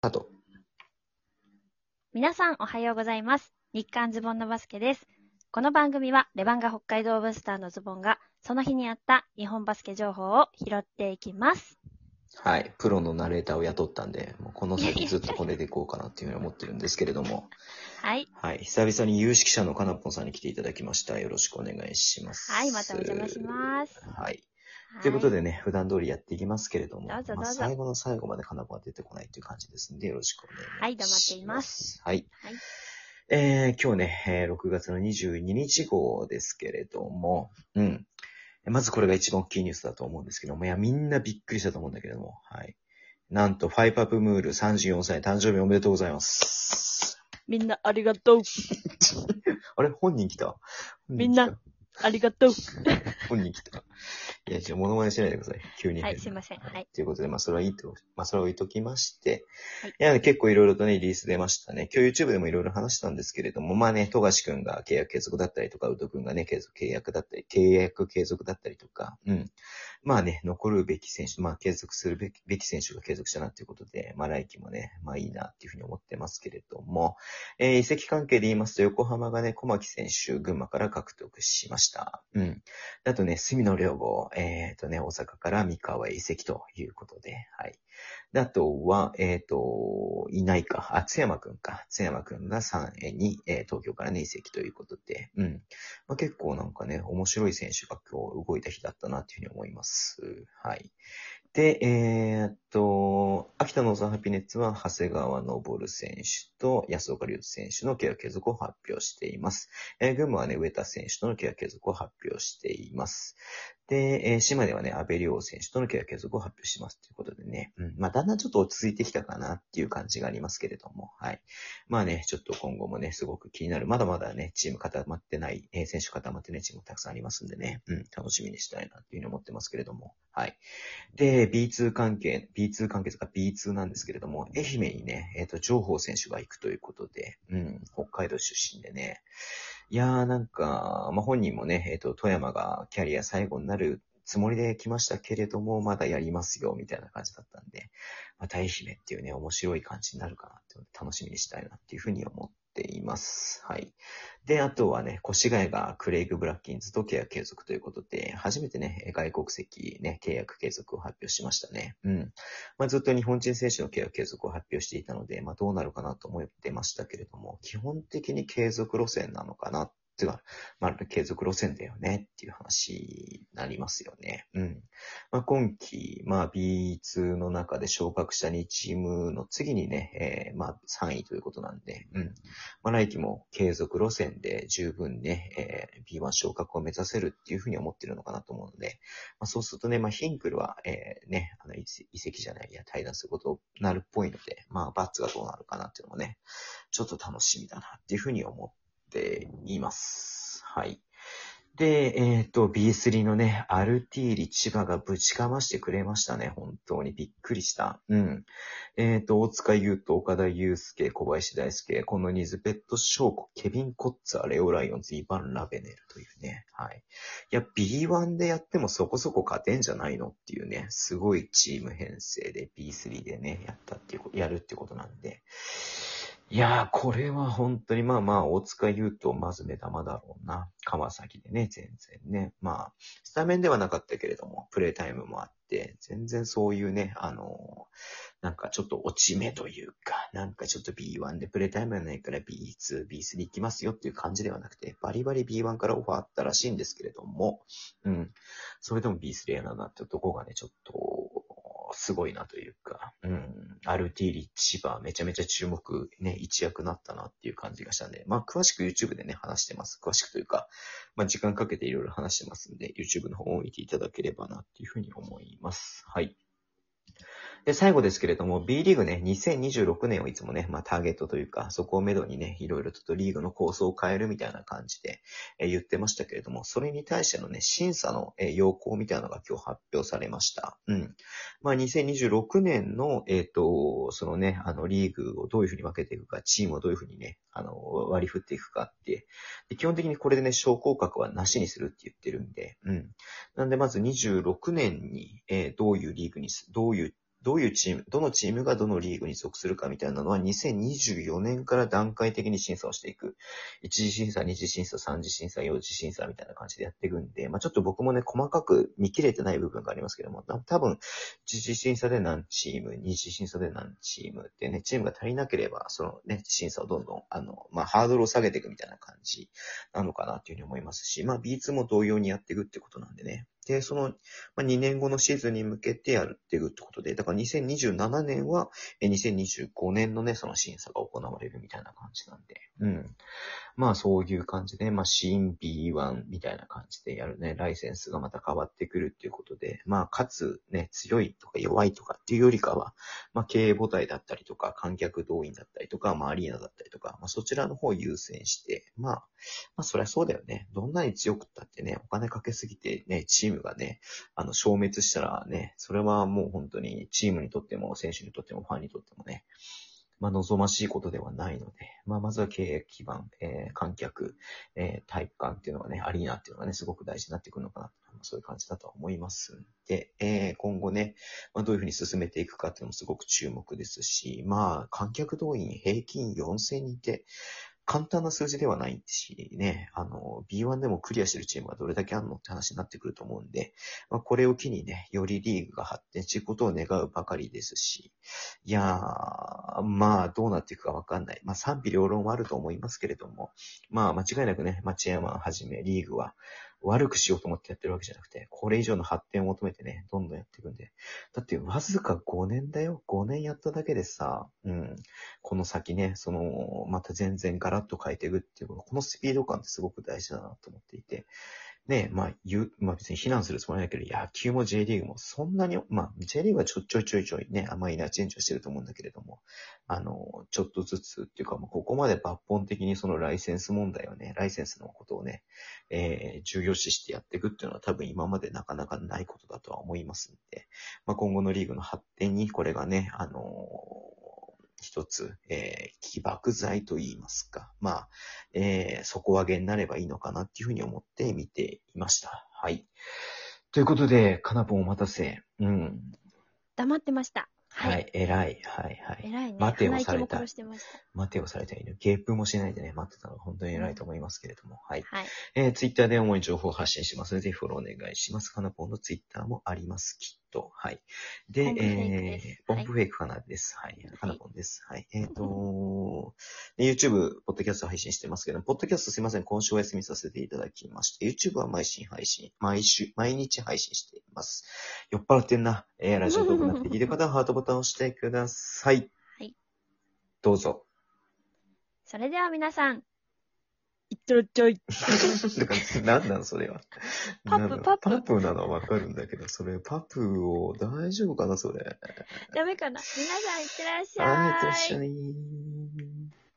あと。皆さんおはようございます。日刊ズボンのバスケです。この番組はレバンガ北海道ブースターのズボンがその日にあった日本バスケ情報を拾っていきます。はい。プロのナレーターを雇ったんで、もうこの先ずっとこれでいこうかなっていうふうに思ってるんですけれども。はい。はい。久々に有識者のかなぽんさんに来ていただきました。よろしくお願いします。はい、またお邪魔します。はい。ということでね、普段通りやっていきますけれども、どうぞどうぞまあ、最後の最後までかなぽんは出てこないという感じですんで、よろしくお願いします。はい黙っています。はい。はいえー、今日ね、えー6月の22日号ですけれども、うん。まずこれが一番大きいニュースだと思うんですけども、いや、みんなびっくりしたと思うんだけれども、はい。なんと、ファイパップムール34歳誕生日おめでとうございます。みんなありがとう。あれ本人来た？みんなありがとう。た 本人来た。いや、じゃあ、モノマネしないでください。急に。はいすいませんはいということで、まあ、それはいいと、まあ、それを置いときまして、はいいや、結構いろいろとね、リリース出ましたね。今日 YouTube でもいろいろ話したんですけれども、まあね、富樫くんが契約継続だったりとか、宇戸くんがね、継続、契約だったり、契約継続だったりとか、うん。まあね、残るべき選手、まあ継続するべきべき選手が継続したなっていうことで、まあ来季もね、まあいいなっていうふうに思ってますけれども、えー移籍関係で言いますと、横浜がね、小牧選手、群馬から獲得しました。うん。あとね、隅野良吾、えっ、とね、大阪から三河へ移籍ということで、はい。あとは、えっ、と、いないか。あ、津山くんか。津山くんが3えに、えー東京からね、移籍ということで、うん。まあ、結構なんかね、面白い選手が今日動いた日だったなっていうふうに思います。はい。で、えーっと、秋田のザハピネッツは、長谷川昇選手と安岡隆選手の契約継続を発表しています。えー群馬はね、上田選手との契約継続を発表しています。で、えー島根はね、安倍亮選手との契約継続を発表しますということでね、うん、まあ、だんだんちょっと落ち着いてきたかなっていう感じがありますけれども、はい。まあね、ちょっと今後もね、すごく気になる。まだまだね、チーム固まってない、えー選手固まってないチームもたくさんありますんでね、うん、楽しみにしたいなっていうふうに思ってますけれども、はい。で、B2 関係、B2 関係とか B2 なんですけれども、愛媛にね、えっ、と、情報選手が行くということで、うん、北海道出身でね、いやーなんか、まあ、本人もね、えっ、と、富山がキャリア最後になるつもりで来ましたけれども、まだやりますよ、みたいな感じだったんで、また愛媛っていうね、面白い感じになるかなっていうので楽しみにしたいなっていうふうに思っています。はい。で、あとはね、越谷がクレイグ・ブラッキンズと契約継続ということで、初めてね、外国籍ね、契約継続を発表しましたね。うん。まあ、ずっと日本人選手の契約継続を発表していたので、まあ、どうなるかなと思ってましたけれども、基本的に継続路線なのかなっていうか、まあ、継続路線だよねっていう話になりますよね。うん。まあ、今季、まあ、B2 の中で昇格した2チームの次にね、えーまあ、3位ということなんで、うん。まあ、来季も継続路線で十分ね、えー B1 昇格を目指せるっていうふうに思ってるのかなと思うので、まあ、そうするとね、まあ、ヒンクルは、えーね、あの、移籍移籍じゃない、いや、対談することになるっぽいので、まあ、バッツがどうなるかなっていうのもね、ちょっと楽しみだなっていうふうに思ってています。はい。で、えっ、と、B3 のね、アルティーリ千葉がぶちかましてくれましたね。本当にびっくりした。うん。えっ、と、大塚優斗、岡田祐介、小林大輔、このニズペット翔子、ケビン・コッツァ、レオ・ライオンズ、イヴァン・ラベネルというね。はい。いや、B1 でやってもそこそこ勝てんじゃないのっていうね、すごいチーム編成で B3 でね、やったっていう、やるってことなんで。いやー、これは本当にまあまあ、大塚優斗、まず目玉だろうな。川崎でね、全然ね。まあ、スタメンではなかったけれども、プレイタイムもあって、全然そういうね、あのーなんかちょっと落ち目というか、なんかちょっと B1 でプレイタイムがないから B2、B3 行きますよっていう感じではなくて、バリバリ B1 からオファーあったらしいんですけれども、うん。それでも B3 やななってとこがね、ちょっと、すごいなというか、うん。アルティーリ、千葉、めちゃめちゃ注目、ね、一躍なったなっていう感じがしたんで、まあ、詳しく YouTube でね、話してます。詳しくというか、まあ、時間かけていろいろ話してますんで、YouTube の方を見ていただければなっていうふうに思います。はい。で、最後ですけれども、B リーグね、2026年をいつもね、まあターゲットというか、そこをめどにね、いろいろとリーグの構想を変えるみたいな感じで、え言ってましたけれども、それに対してのね、審査の、え要項みたいなのが今日発表されました。うん。まあ2026年の、えっ、と、そのね、あの、リーグをどういうふうに分けていくか、チームをどういうふうにね、あの、割り振っていくかって、で基本的にこれでね、昇降格はなしにするって言ってるんで、うん。なんでまず26年に、えーどういうリーグにす、どういうどういうチーム、どのチームがどのリーグに属するかみたいなのは2024年から段階的に審査をしていく。一次審査、二次審査、三次審査、四次審査みたいな感じでやっていくんで、まあちょっと僕もね、細かく見切れてない部分がありますけども、多分、一次審査で何チーム、二次審査で何チームってね、チームが足りなければ、そのね、審査をどんどん、あの、まあハードルを下げていくみたいな感じなのかなっていうふうに思いますし、まあ B2 も同様にやっていくってことなんでね。で、その、ま、2年後のシーズンに向けてやるっていくってことで、だから2027年は、2025年のね、その審査が行われるみたいな感じなんで、うん。まあそういう感じで、まあ新 B1 みたいな感じでやるね、ライセンスがまた変わってくるっていうことで、まあかつね、強いとか弱いとかっていうよりかは、まあ経営母体だったりとか、観客動員だったりとか、まあアリーナだったりとか、まあそちらの方を優先して、まあ、まあそりゃそうだよね。どんなに強くったってね、お金かけすぎてね、チームがね、あの消滅したらね、それはもう本当にチームにとっても、選手にとっても、ファンにとってもね、まあ、望ましいことではないので、まあ、まずは経営基盤、えー、観客、えー、体育館っていうのがね、アリーナっていうのがね、すごく大事になってくるのかな。そういう感じだと思いますんで、えー、今後ね、まあ、どういうふうに進めていくかっていうのもすごく注目ですし、まあ、観客動員平均4000人って、簡単な数字ではないしね、あの、B1 でもクリアしてるチームはどれだけあるのって話になってくると思うんで、まあ、これを機にね、よりリーグが発展していくことを願うばかりですし、いやー、まあ、どうなっていくかわかんない。まあ、賛否両論はあると思いますけれども、まあ、間違いなくね、町山はじめリーグは、悪くしようと思ってやってるわけじゃなくて、これ以上の発展を求めてね、どんどんやっていくんで。だってわずか5年だよ。5年やっただけでさ、うん。この先ね、その、また全然ガラッと変えていくっていう、このスピード感ってすごく大事だなと思っていて。ね、まあ、言う、まあ別に非難するつもりないけど、野球も J リーグもそんなに、まあ J リーグはちょちょいちょいちょいね、あまりなチェンジをしてると思うんだけれども、あの、ちょっとずつっていうか、もうここまで抜本的にそのライセンス問題をね、ライセンスのことをね、えー、重要視してやっていくっていうのは多分今までなかなかないことだとは思いますんで、まあ今後のリーグの発展にこれがね、あのー一つ、えー、起爆剤と言いますか。まあ、えー、底上げになればいいのかなっていうふうに思って見ていました。はい。ということで、かなぽんお待たせ。うん。黙ってました。はい、偉い。はいはい。偉いね。待てをされた。て待てをされた犬。ゲープもしないでね、待ってたのが本当に偉いと思いますけれども。はい。はい。えー、ツイッターで主に情報を発信しますので、ぜひフォローお願いします。かなぽんのツイッターもあります。きっと。はい。で、えー、ポンプフェイクかなです。はい。かなぽんです。はい。えっ、ー、と、YouTube、ポッドキャスト配信してますけど、ポッドキャストすいません。今週お休みさせていただきまして、YouTube は毎週配信、毎週、毎日配信しています。酔っ払ってんな。えー、ラジオトークなって聞いてる方は ハートボタンを押してください。はい。どうぞ。それでは皆さん、いってらっしゃい。何なのそれは。パプ、パプ。パプなのはわかるんだけど、それ、パプを大丈夫かなそれ？ダメかな？皆さんいってらっしゃい。あ、いってらっしゃい。